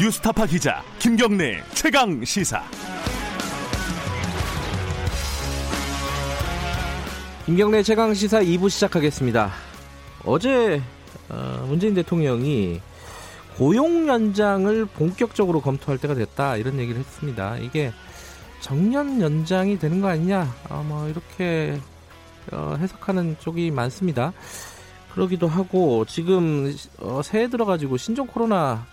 뉴스타파 기자 김경래 최강 시사. 김경래 최강 시사 2부 시작하겠습니다. 어제 어, 문재인 대통령이 고용 연장을 본격적으로 검토할 때가 됐다 이런 얘기를 했습니다. 이게 정년 연장이 되는 거 아니냐? 아, 뭐 이렇게 어, 해석하는 쪽이 많습니다. 그러기도 하고 지금 어, 새해 들어가지고 신종 코로나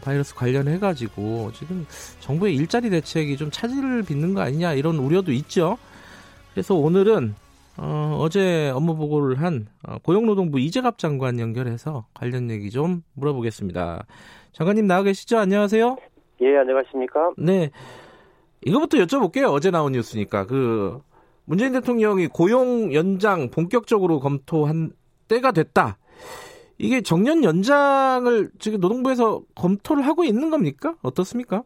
바이러스 관련해 가지고 지금 정부의 일자리 대책이 좀 차질을 빚는 거 아니냐 이런 우려도 있죠. 그래서 오늘은 어, 어제 업무 보고를 한 어, 고용노동부 이재갑 장관 연결해서 관련 얘기 좀 물어보겠습니다. 장관님 나와 계시죠? 안녕하세요. 예, 안녕하십니까? 네. 이거부터 여쭤볼게요. 어제 나온 뉴스니까. 그, 문재인 대통령이 고용 연장 본격적으로 검토한 때가 됐다. 이게 정년 연장을 지금 노동부에서 검토를 하고 있는 겁니까? 어떻습니까?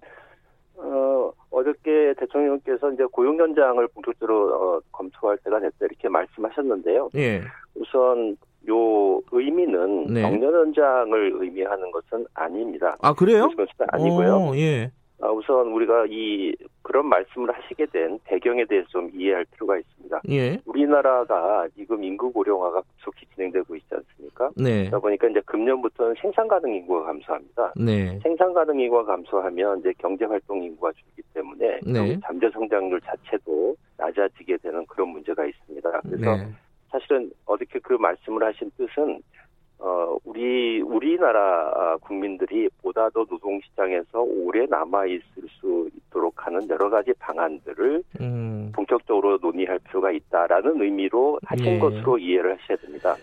어, 어저께 대통령께서 이제 고용 연장을 본격적으로 어, 검토할 때가 됐다 이렇게 말씀하셨는데요. 예. 우선 요 의미는 네. 정년 연장을 의미하는 것은 아닙니다. 아, 그래요? 그것은 아니고요. 어, 예. 아, 우선 우리가 이 그런 말씀을 하시게 된 배경에 대해서 좀 이해할 필요가 있습니다. 예. 우리나라가 지금 인구 고령화가 급속히 진행되고 있지 않습니까? 네. 그러다 보니까 이제 금년부터는 생산 가능 인구가 감소합니다. 네. 생산 가능 인구가 감소하면 이제 경제 활동 인구가 줄기 때문에 네. 잠재 성장률 자체도 낮아지게 되는 그런 문제가 있습니다. 그래서 네. 사실은 어떻게 그 말씀을 하신 뜻은 어 우리 우리나라 아, 국민들이 보다 더 노동 시장에서 오래 남아 있을 수 있도록 하는 여러 가지 방안들을 음. 본격적으로 논의할 필요가 있다라는 의미로 하신 네. 것으로 이해를 하셔야 됩니다.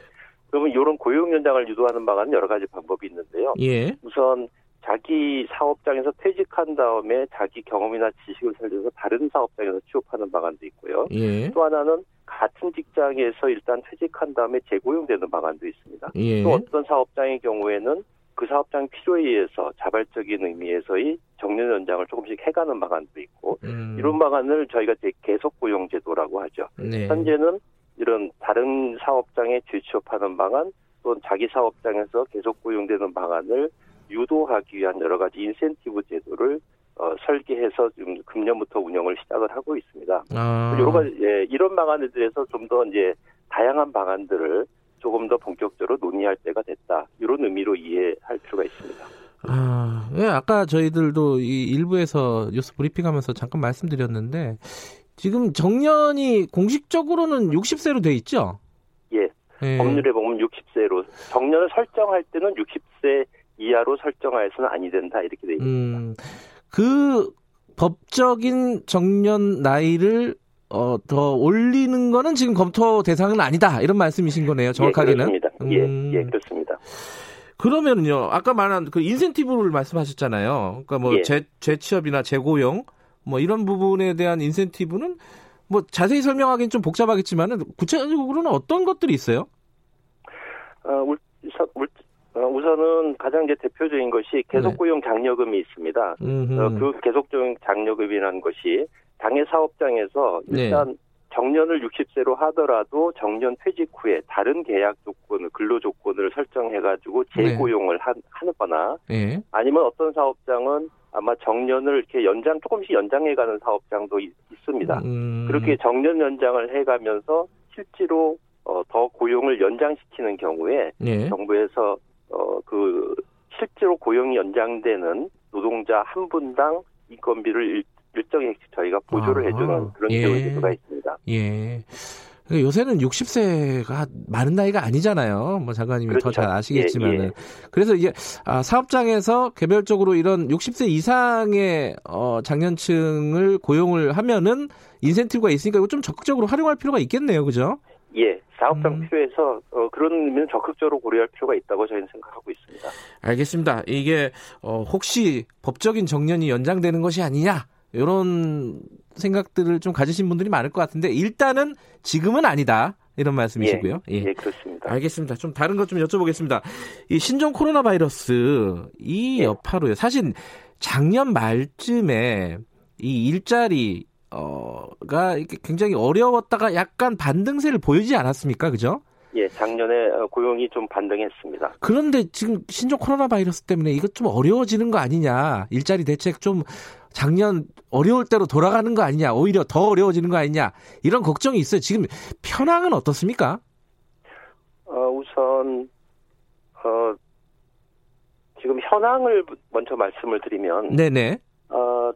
그러면 이런 고용 연장을 유도하는 방안은 여러 가지 방법이 있는데요. 예. 우선 자기 사업장에서 퇴직한 다음에 자기 경험이나 지식을 살려서 다른 사업장에서 취업하는 방안도 있고요. 예. 또 하나는 같은 직장에서 일단 퇴직한 다음에 재고용되는 방안도 있습니다. 예. 또 어떤 사업장의 경우에는 그 사업장 필요에 의해서 자발적인 의미에서의 정년 연장을 조금씩 해가는 방안도 있고 음. 이런 방안을 저희가 계속 고용 제도라고 하죠. 네. 현재는 이런 다른 사업장에 재취업하는 방안 또는 자기 사업장에서 계속 고용되는 방안을 유도하기 위한 여러 가지 인센티브 제도를 어, 설계해서 지금 금년부터 운영을 시작을 하고 있습니다. 아. 여러 가지 예, 이런 방안에 대해서 좀 더 이제 다양한 방안들을 조금 더 본격적으로 논의할 때가 됐다. 이런 의미로 이해할 필요가 있습니다. 아, 예, 아까 저희들도 이 일부에서 뉴스 브리핑하면서 잠깐 말씀드렸는데 지금 정년이 공식적으로는 60세로 돼 있죠? 예, 예. 법률에 보면 60세로 정년을 설정할 때는 60세 이하로 설정하여서는 아니 된다 이렇게 돼 있습니다. 음, 그 법적인 정년 나이를 어, 더 올리는 거는 지금 검토 대상은 아니다. 이런 말씀이신 거네요. 정확하게는. 예, 그렇습니다. 음. 예, 예, 그렇습니다. 그러면요. 아까 말한 그 인센티브를 말씀하셨잖아요. 그러니까 뭐 예. 재, 재취업이나 재고용 뭐 이런 부분에 대한 인센티브는 뭐 자세히 설명하기는 좀 복잡하겠지만은 구체적으로는 어떤 것들이 있어요? 어, 울, 우선은 가장 이제 대표적인 것이 계속고용 장려금이 있습니다. 음흠. 어, 그 계속고용 장려금이라는 것이 당해 사업장에서 네. 일단 정년을 60세로 하더라도 정년 퇴직 후에 다른 계약 조건을 근로 조건을 설정해가지고 네. 재고용을 하, 하거나 예. 아니면 어떤 사업장은 아마 정년을 이렇게 연장 조금씩 연장해가는 사업장도 있, 습니다 음. 그렇게 정년 연장을 해가면서 실제로 어, 더 고용을 연장시키는 경우에 예. 정부에서 어, 그 실제로 고용이 연장되는 노동자 한 분당 인건비를 일, 일정액 저희가 보조를 아하. 해주는 그런 예. 제도가 있습니다. 예. 그러니까 요새는 60세가 많은 나이가 아니잖아요. 뭐 장관님이 더잘 그렇죠. 아시겠지만은. 예, 예. 그래서 이게 아, 사업장에서 개별적으로 이런 60세 이상의 어, 장년층을 고용을 하면은 인센티브가 있으니까 이거 좀 적극적으로 활용할 필요가 있겠네요. 그죠? 예, 사업장 음. 필요해서 어, 그런 의미는 적극적으로 고려할 필요가 있다고 저희는 생각하고 있습니다. 알겠습니다. 이게 어, 혹시 법적인 정년이 연장되는 것이 아니냐 이런 생각들을 좀 가지신 분들이 많을 것 같은데 일단은 지금은 아니다 이런 말씀이시고요. 예, 예, 그렇습니다. 알겠습니다. 좀 다른 것 좀 여쭤보겠습니다. 이 신종 코로나 바이러스 이 네. 여파로요. 사실 작년 말쯤에 이 일자리 어 가 이렇게 굉장히 어려웠다가 약간 반등세를 보이지 않았습니까? 그죠? 예, 작년에 어, 고용이 좀 반등했습니다. 그런데 지금 신종 코로나 바이러스 때문에 이것 좀 어려워지는 거 아니냐. 일자리 대책 좀 작년 어려울 때로 돌아가는 거 아니냐. 오히려 더 어려워지는 거 아니냐. 이런 걱정이 있어요. 지금 편황은 어떻습니까? 어, 우선 어, 지금 현황을 먼저 말씀을 드리면 네네. 어,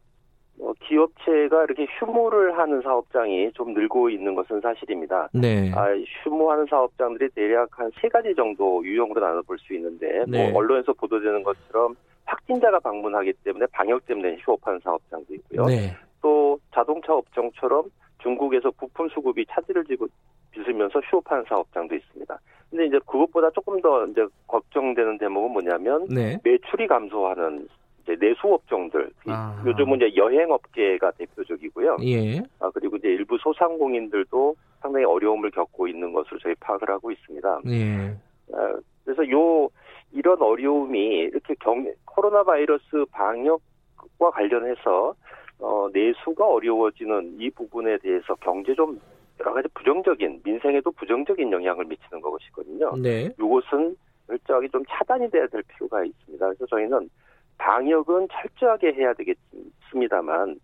뭐 기업체가 이렇게 휴무를 하는 사업장이 좀 늘고 있는 것은 사실입니다. 네. 아, 휴무하는 사업장들이 대략 한 세 가지 정도 유형으로 나눠볼 수 있는데, 네. 뭐 언론에서 보도되는 것처럼 확진자가 방문하기 때문에 방역 때문에 휴업하는 사업장도 있고요. 네. 또 자동차 업종처럼 중국에서 부품 수급이 차질을 지고 빚으면서 휴업하는 사업장도 있습니다. 근데 이제 그것보다 조금 더 이제 걱정되는 대목은 뭐냐면 네. 매출이 감소하는 이제 내수 업종들. 아하. 요즘은 이제 여행 업계가 대표적이고요. 예. 아, 그리고 이제 일부 소상공인들도 상당히 어려움을 겪고 있는 것으로 저희 파악을 하고 있습니다. 예. 아, 그래서 요 이런 어려움이 이렇게 경 코로나 바이러스 방역과 관련해서 어, 내수가 어려워지는 이 부분에 대해서 경제 좀 여러 가지 부정적인 민생에도 부정적인 영향을 미치는 것이거든요. 네. 이것은 철저하게 좀 차단이 돼야 될 필요가 있습니다. 그래서 저희는 방역은 철저하게 해야 되겠습니다만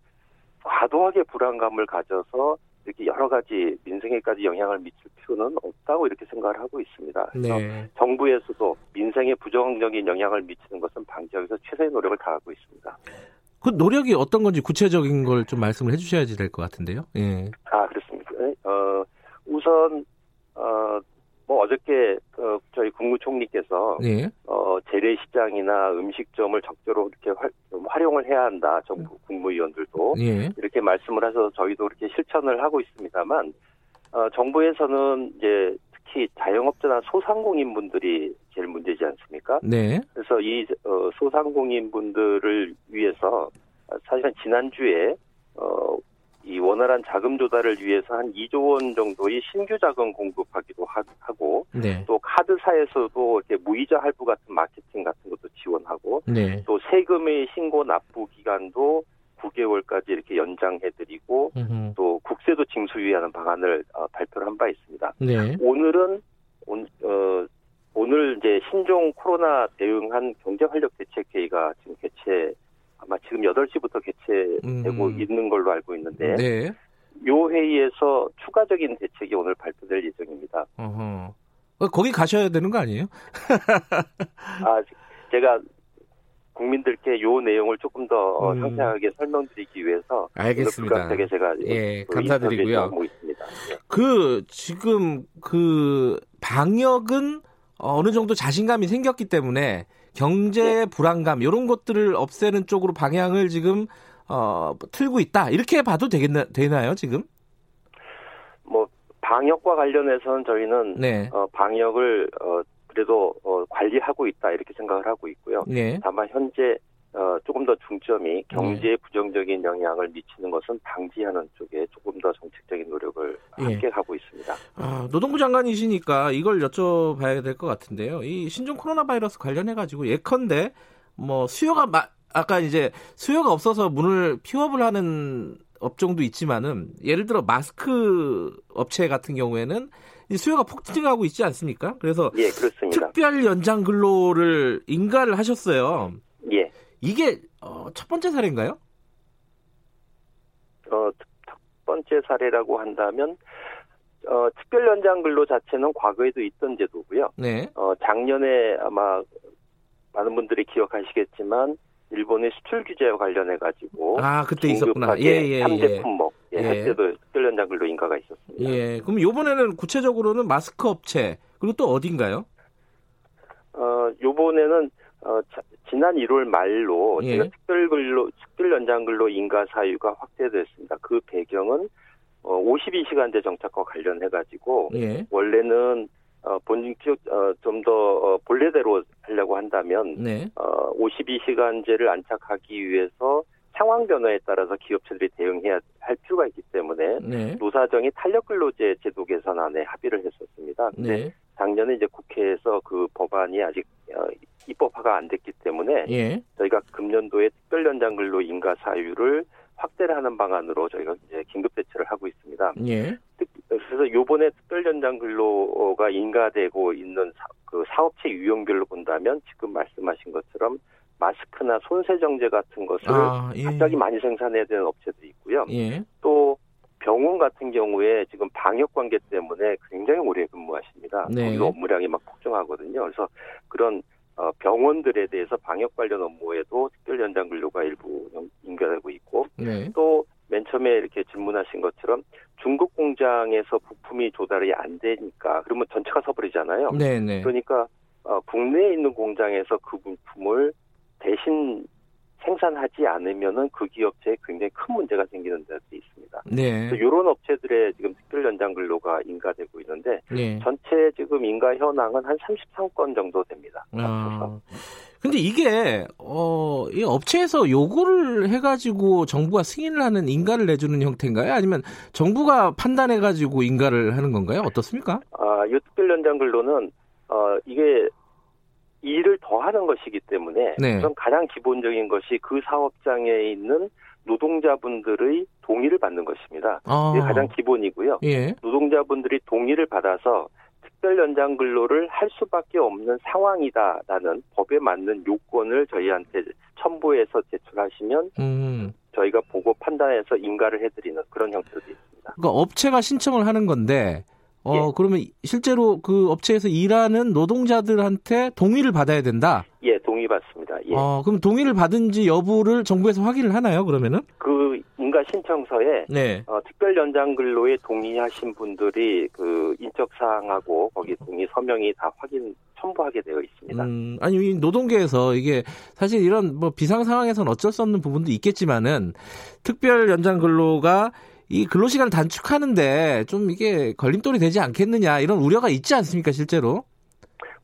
과도하게 불안감을 가져서 이렇게 여러 가지 민생에까지 영향을 미칠 필요는 없다고 이렇게 생각을 하고 있습니다. 그래서 네. 정부에서도 민생에 부정적인 영향을 미치는 것은 방지하기 위해서 최선의 노력을 다하고 있습니다. 그 노력이 어떤 건지 구체적인 걸 좀 말씀을 해주셔야지 될 것 같은데요. 예. 아 그렇습니까? 어, 우선 어, 뭐 어저께 어, 저희 국무총리께서 예. 어, 재래시장이나 음식점을 적절로 이렇게 활, 좀 활용을 해야 한다. 정부 국무위원들도 예. 이렇게 말씀을 하셔서 저희도 이렇게 실천을 하고 있습니다만 어, 정부에서는 이제 특히 자영업자나 소상공인 분들이 제일 문제지 않습니까? 네. 그래서 이 어, 소상공인 분들을 위해서 사실은 지난주에 어, 이 원활한 자금 조달을 위해서 한 2조 원 정도의 신규 자금 공급하기도 하- 하고 네. 또 카드사에서도 이렇게 무이자 할부 같은 마케팅 같은 것도 지원하고 네. 또 세금의 신고 납부 기간도 9개월까지 이렇게 연장해드리고 음흠. 또 국세도 징수 유예하는 방안을 어, 발표를 한 바 있습니다. 네. 오늘은 온, 어, 오늘 이제 신종 코로나 대응한 경제 활력 대책 회의가 지금 개최 아마 지금 8시부터 개최되고 음. 있는 걸로 알고 있는데 네. 요 회의에서 추가적인 대책이 오늘 발표될 예정입니다. 어허. 어, 거기 가셔야 되는 거 아니에요? 아, 제가 국민들께 요 내용을 조금 더 어, 음. 상세하게 설명드리기 위해서 알겠습니다. 불가피하게 제가 예, 그 감사드리고요. 예. 그 지금 그 방역은 어느 정도 자신감이 생겼기 때문에 경제 불안감 이런 것들을 없애는 쪽으로 방향을 지금 어, 틀고 있다 이렇게 봐도 되겠나 되나요 지금? 뭐 방역과 관련해서는 저희는 네, 어, 방역을 어, 그래도 어, 관리하고 있다 이렇게 생각을 하고 있고요. 네, 다만 현재 어, 조금 더 중점이 네. 경제에 부정적인 영향을 미치는 것은 방지하는 쪽에 조금 더 정책적인 노력을 예. 함께 하고 있습니다. 아, 노동부 장관이시니까 이걸 여쭤봐야 될 것 같은데요. 이 신종 코로나 바이러스 관련해 가지고 예컨대 뭐 수요가 마, 아까 이제 수요가 없어서 문을 피업을 하는 업종도 있지만은 예를 들어 마스크 업체 같은 경우에는 이 수요가 폭증하고 있지 않습니까? 그래서 예, 그렇습니다. 특별 연장 근로를 인가를 하셨어요. 예. 이게 어, 첫 번째 사례인가요? 어, 특- 첫 번째 사례라고 한다면 어, 특별 연장 근로 자체는 과거에도 있던 제도고요. 네. 어, 작년에 아마 많은 분들이 기억하시겠지만 일본의 수출 규제와 관련해 가지고 아, 그때 있었구나. 긴급하게 예, 예, 예. 3대 품목 예, 예. 할 때도 특별 연장 근로 인가가 있었습니다. 예. 그럼 요번에는 구체적으로는 마스크 업체 그리고 또 어딘가요? 어, 요번에는 어, 자- 지난 1월 말로 예. 제가 특별 근로 특별 연장 근로 인가 사유가 확대됐습니다. 그 배경은 어, 52시간제 정착과 관련해 가지고 예. 원래는 어, 본인 기업 어, 좀더 어, 본래대로 하려고 한다면 네. 어, 52시간제를 안착하기 위해서 상황 변화에 따라서 기업체들이 대응해야 할 필요가 있기 때문에 네. 노사정이 탄력근로제 제도 개선안에 합의를 했었습니다. 근데 네. 작년에 이제 국회에서 그 법안이 아직 어, 입법화가 안 됐기 때문에 예. 저희가 금년도에 특별 연장 근로 인가 사유를 확대를 하는 방안으로 저희가 이제 긴급 대처를 하고 있습니다. 예. 특, 그래서 요번에 특별 연장 근로가 인가되고 있는 사, 그 사업체 유형별로 본다면 지금 말씀하신 것처럼 마스크나 손세정제 같은 것을 아, 예. 갑자기 많이 생산해야 되는 업체들이 있고요. 예. 또 병원 같은 경우에 지금 방역 관계 때문에 굉장히 오래 근무하십니다. 네. 업무량이 막 폭증하거든요. 그래서 그런 어, 병원들에 대해서 방역 관련 업무에도 특별 연장 근로가 일부 인가되고 있고 네. 또맨 처음에 이렇게 질문하신 것처럼 중국 공장에서 부품이 조달이 안 되니까 그러면 전체가 서버리잖아요. 네네. 네. 그러니까 어, 국내에 있는 공장에서 그 부품을 대신 생산하지 않으면은 그 기업체에 굉장히 큰 문제가 생기는 데도 있습니다. 네. 이런 업체들의 지금 특별 연장 근로가 인가되고 있는데 네. 전체 지금 인가 현황은 한 33건 정도 됩니다. 아. 근데 이게 어, 이 업체에서 요구를 해가지고 정부가 승인을 하는 인가를 내주는 형태인가요? 아니면 정부가 판단해가지고 인가를 하는 건가요? 어떻습니까? 아, 이 특별 연장 근로는 어, 이게 하는 것이기 때문에 네. 우선 가장 기본적인 것이 그 사업장에 있는 노동자분들의 동의를 받는 것입니다. 아. 이게 가장 기본이고요. 예. 노동자분들이 동의를 받아서 특별 연장 근로를 할 수밖에 없는 상황이다라는 법에 맞는 요건을 저희한테 첨부해서 제출하시면 음. 저희가 보고 판단해서 인가를 해드리는 그런 형태로 되어 있습니다. 그러니까 업체가 신청을 하는 건데 어, 예. 그러면 실제로 그 업체에서 일하는 노동자들한테 동의를 받아야 된다? 예, 동의 받습니다. 예. 어, 그럼 동의를 받은지 여부를 정부에서 확인을 하나요, 그러면은? 그 인가 신청서에 네. 어, 특별 연장 근로에 동의하신 분들이 그 인적 사항하고 거기 동의 서명이 다 확인 첨부하게 되어 있습니다. 음, 아니 노동계에서 이게 사실 이런 뭐 비상 상황에서는 어쩔 수 없는 부분도 있겠지만은 특별 연장 근로가 이 근로시간을 단축하는데 좀 이게 걸림돌이 되지 않겠느냐 이런 우려가 있지 않습니까 실제로?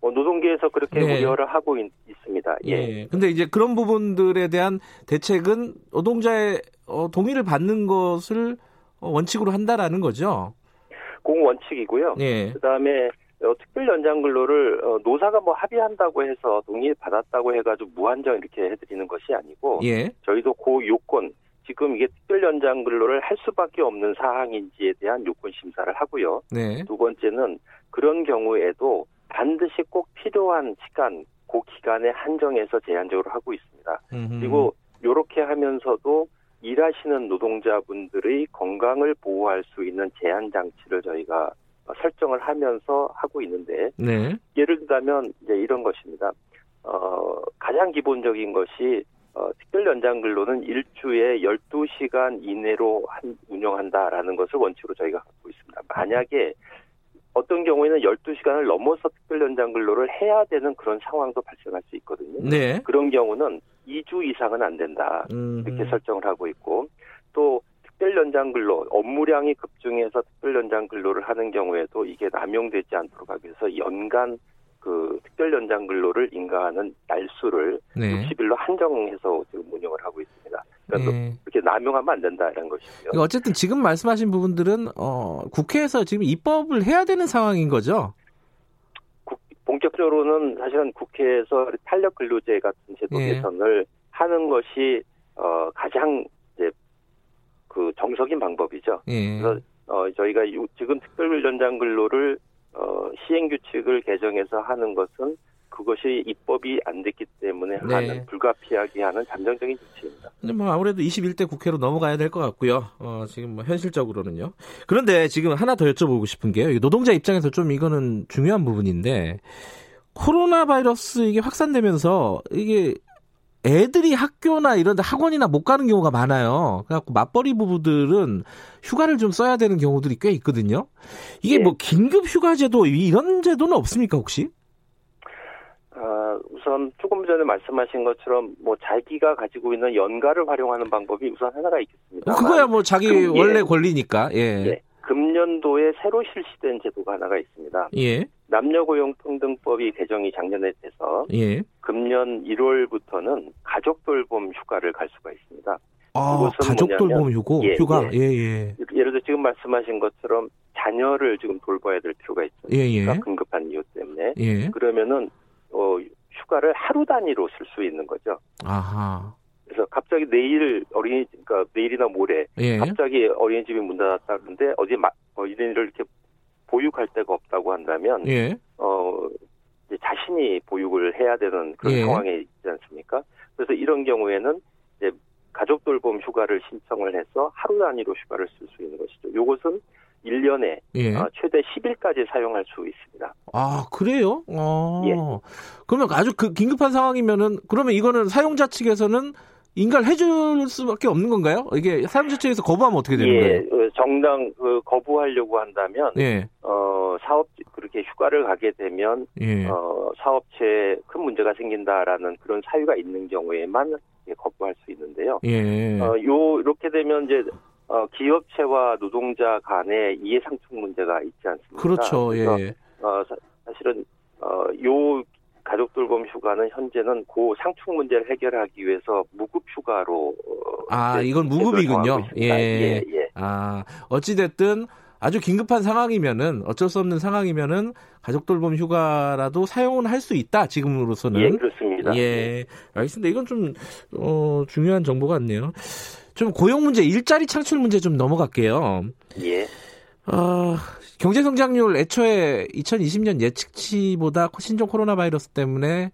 뭐 노동계에서 그렇게 네. 우려를 하고 있, 습니다 예. 예. 근데 이제 그런 부분들에 대한 대책은 노동자의 어, 동의를 받는 것을 어, 원칙으로 한다라는 거죠. 공 원칙이고요. 예. 그다음에 어, 특별 연장 근로를 어, 노사가 뭐 합의한다고 해서 동의 받았다고 해가지고 무한정 이렇게 해드리는 것이 아니고 예. 저희도 그 요건 지금 이게 특별 연장 근로를 할 수밖에 없는 사항인지에 대한 요건 심사를 하고요. 네. 두 번째는 그런 경우에도 반드시 꼭 필요한 시간, 그 기간에 한정해서 제한적으로 하고 있습니다. 음흠. 그리고 이렇게 하면서도 일하시는 노동자분들의 건강을 보호할 수 있는 제한 장치를 저희가 설정을 하면서 하고 있는데 네. 예를 들자면 이제 이런 것입니다. 어, 가장 기본적인 것이 어, 특별 연장 근로는 일주에 12시간 이내로 한, 운영한다라는 것을 원칙으로 저희가 갖고 있습니다. 만약에 어떤 경우에는 12시간을 넘어서 특별 연장 근로를 해야 되는 그런 상황도 발생할 수 있거든요. 네. 그런 경우는 2주 이상은 안 된다. 이렇게 설정을 하고 있고 또 특별 연장 근로 업무량이 급증해서 특별 연장 근로를 하는 경우에도 이게 남용되지 않도록 하기 위해서 연간 그 특별 연장 근로를 인가하는 날수를 네. 60일로 한정해서 지금 운영을 하고 있습니다. 그러니까 네. 이렇게 남용하면 안 된다는 것이죠. 그러니까 어쨌든 지금 말씀하신 부분들은 어, 국회에서 지금 입법을 해야 되는 상황인 거죠. 국, 본격적으로는 사실은 국회에서 탄력 근로제 같은 제도 네. 개선을 하는 것이 어, 가장 이제 그 정석인 방법이죠. 예. 그래서 어, 저희가 지금 특별 연장 근로를 어, 시행 규칙을 개정해서 하는 것은 그것이 입법이 안 됐기 때문에 네. 하는 불가피하게 하는 잠정적인 조치입니다. 근데 뭐 아무래도 21대 국회로 넘어가야 될 것 같고요. 어, 지금 뭐 현실적으로는요. 그런데 지금 하나 더 여쭤보고 싶은 게요. 노동자 입장에서 좀 이거는 중요한 부분인데 코로나 바이러스 이게 확산되면서 이게 애들이 학교나 이런 데 학원이나 못 가는 경우가 많아요. 그래갖고 맞벌이 부부들은 휴가를 좀 써야 되는 경우들이 꽤 있거든요. 이게 네. 뭐 긴급 휴가 제도 이런 제도는 없습니까 혹시? 어, 우선 조금 전에 말씀하신 것처럼 뭐 자기가 가지고 있는 연가를 활용하는 방법이 우선 하나가 있겠습니다. 어, 그거야 뭐 자기 금, 원래 예. 권리니까. 예. 예. 금년도에 새로 실시된 제도가 하나가 있습니다. 예. 남녀고용평등법이 개정이 작년에 돼서 예. 금년 1월부터는 가족 돌봄 휴가를 갈 수가 있습니다. 아, 가족 돌봄 휴고 예, 휴가 예. 예, 예. 예를 들어 지금 말씀하신 것처럼 자녀를 지금 돌봐야 될 필요가 있습니다. 예, 예. 급급한 이유 때문에 그러면은 어, 휴가를 하루 단위로 쓸 수 있는 거죠. 아하. 그래서 갑자기 내일 어린이 그러니까 내일이나 모레 예. 갑자기 어린이집이 문 닫았다는데 어디 마, 어린이를 이렇게 보육할 데가 없다고 한다면 예. 어 자신이 보육을 해야 되는 그런 예. 상황에 있지 않습니까? 그래서 이런 경우에는 이제 가족 돌봄 휴가를 신청을 해서 하루 단위로 휴가를 쓸 수 있는 것이죠. 요것은 1년에 예. 어, 최대 10일까지 사용할 수 있습니다. 아, 그래요? 어. 예. 그러면 아주 그 긴급한 상황이면은 그러면 이거는 사용자 측에서는 인가를 해줄 수밖에 없는 건가요? 이게 사용자 측에서 거부하면 어떻게 되는 예, 거예요? 어, 정당 그 거부하려고 한다면 예. 어 사업 그렇게 휴가를 가게 되면 예. 어 사업체에 큰 문제가 생긴다라는 그런 사유가 있는 경우에만 예, 거부할 수 있는데요. 예. 어, 요 이렇게 되면 이제 어, 기업체와 노동자 간의 이해 상충 문제가 있지 않습니까? 그렇죠. 예. 어, 사, 사실은 어, 요 가족 돌봄 휴가는 현재는 그 상충 문제를 해결하기 위해서 무급 휴가로 어, 아, 이건 무급이군요. 예. 예, 예. 아, 어찌 됐든 아주 긴급한 상황이면은 어쩔 수 없는 상황이면은 가족 돌봄 휴가라도 사용은 할 수 있다. 지금으로서는. 예, 그렇습니다. 예, 알겠습니다. 이건 좀 어, 중요한 정보 같네요. 좀 고용 문제, 일자리 창출 문제 좀 넘어갈게요. 예. 어, 경제 성장률 애초에 2020년 예측치보다 신종 코로나 바이러스 때문에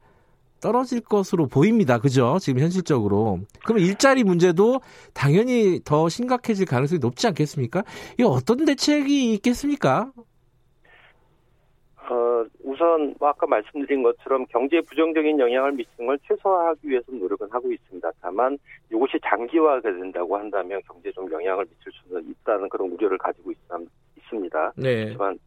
떨어질 것으로 보입니다. 그죠? 지금 현실적으로. 그러면 일자리 문제도 당연히 더 심각해질 가능성이 높지 않겠습니까? 이거 어떤 대책이 있겠습니까? 어, 우선 뭐 아까 말씀드린 것처럼 경제에 부정적인 영향을 미치는 걸 최소화하기 위해서 노력은 하고 있습니다. 다만 이것이 장기화가 된다고 한다면 경제에 좀 영향을 미칠 수는 있다는 그런 우려를 가지고 있, 있습니다. 네. 하지만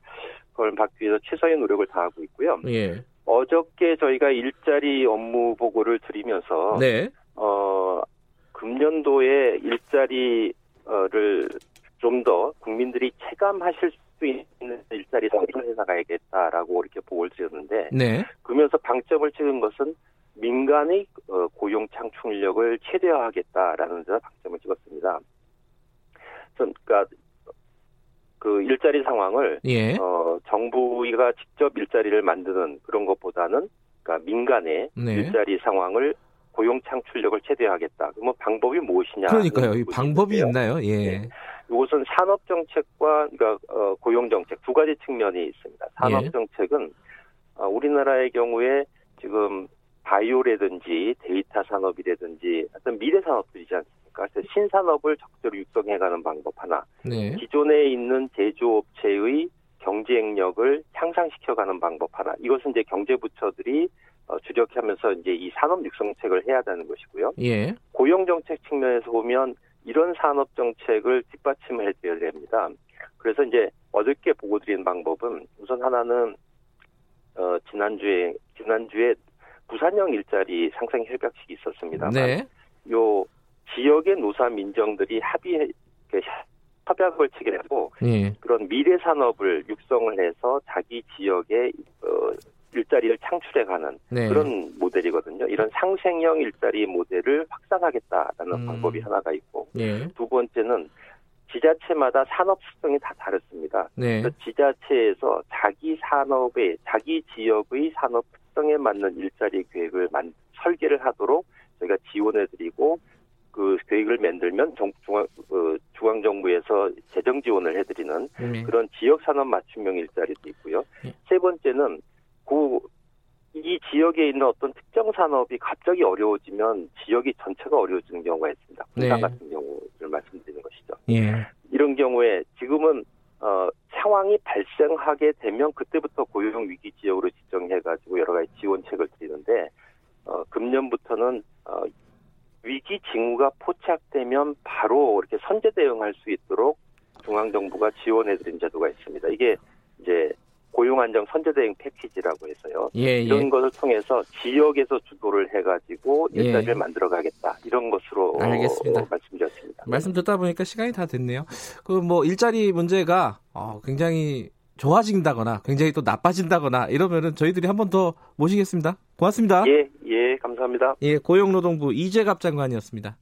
그걸 막기 위해서 최선의 노력을 다하고 있고요. 예. 어저께 저희가 일자리 업무 보고를 드리면서 네. 어, 금년도에 일자리를 좀 더 국민들이 체감하실 수 있는 일자리 상황을 해나가야겠다라고 이렇게 보고를 드렸는데 네. 그러면서 방점을 찍은 것은 민간의 어, 고용 창출력을 최대화하겠다라는 데서 방점을 찍었습니다. 그러니까 그 일자리 상황을 예. 어, 정부가 직접 일자리를 만드는 그런 것보다는 그러니까 민간의 네. 일자리 상황을 고용 창출력을 최대화하겠다. 그러면 방법이 무엇이냐? 그러니까요. 이 방법이 있나요? 예. 네. 이것은 산업 정책과 그러니까 어, 고용 정책 두 가지 측면이 있습니다. 산업 예. 정책은 어, 우리나라의 경우에 지금 바이오라든지 데이터 산업이라든지 어떤 미래 산업들이지 않습니까? 그래서 신산업을 적절히 육성해가는 방법 하나, 네. 기존에 있는 제조업체의 경쟁력을 향상시켜가는 방법 하나. 이것은 이제 경제부처들이 어, 주력하면서 이제 이 산업 육성책을 해야 되는 것이고요. 예. 고용 정책 측면에서 보면 이런 산업 정책을 뒷받침해 줘야 됩니다. 그래서 이제 어저께 보고 드린 방법은 우선 하나는 어 지난주에 지난주에 부산형 일자리 상생 협약식이 있었습니다만 네. 요 지역의 노사 민정들이 합의해 그 협약을 체결하고 예. 그런 미래 산업을 육성을 해서 자기 지역에 어 일자리를 창출해가는 네. 그런 모델이거든요. 이런 상생형 일자리 모델을 확산하겠다라는 음. 방법이 하나가 있고 예. 두 번째는 지자체마다 산업 특성이 다 다릅니다. 네. 그래서 지자체에서 자기 산업의 자기 지역의 산업 특성에 맞는 일자리 계획을 만, 설계를 하도록 저희가 지원해드리고 그 계획을 만들면 정, 중앙 어, 중앙 정부에서 재정 지원을 해드리는 네. 그런 지역 산업 맞춤형 일자리도 있고요. 예. 세 번째는 그 이 지역에 있는 어떤 특정 산업이 갑자기 어려워지면 지역이 전체가 어려워지는 경우가 있습니다. 부산 네. 같은 경우를 말씀드리는 것이죠. 예. 이런 경우에 지금은 어, 상황이 발생하게 되면 그때부터 고용 위기 지역으로 지정해가지고 여러 가지 지원책을 드리는데 어, 금년부터는 어, 위기 징후가 포착되면 바로 이렇게 선제 대응할 수 있도록 중앙 정부가 지원해드린 제도가 있습니다. 이게 이제 고용 안정 선제 대응 패키지라고 해서요. 예, 이런 예. 것을 통해서 지역에서 주도를 해가지고 예. 일자리를 만들어가겠다 이런 것으로 어, 알겠습니다. 어, 말씀드렸습니다. 말씀 듣다 보니까 시간이 다 됐네요. 그 뭐 일자리 문제가 어, 굉장히 좋아진다거나 굉장히 또 나빠진다거나 이러면은 저희들이 한 번 더 모시겠습니다. 고맙습니다. 예, 예, 감사합니다. 예, 고용노동부 이재갑 장관이었습니다.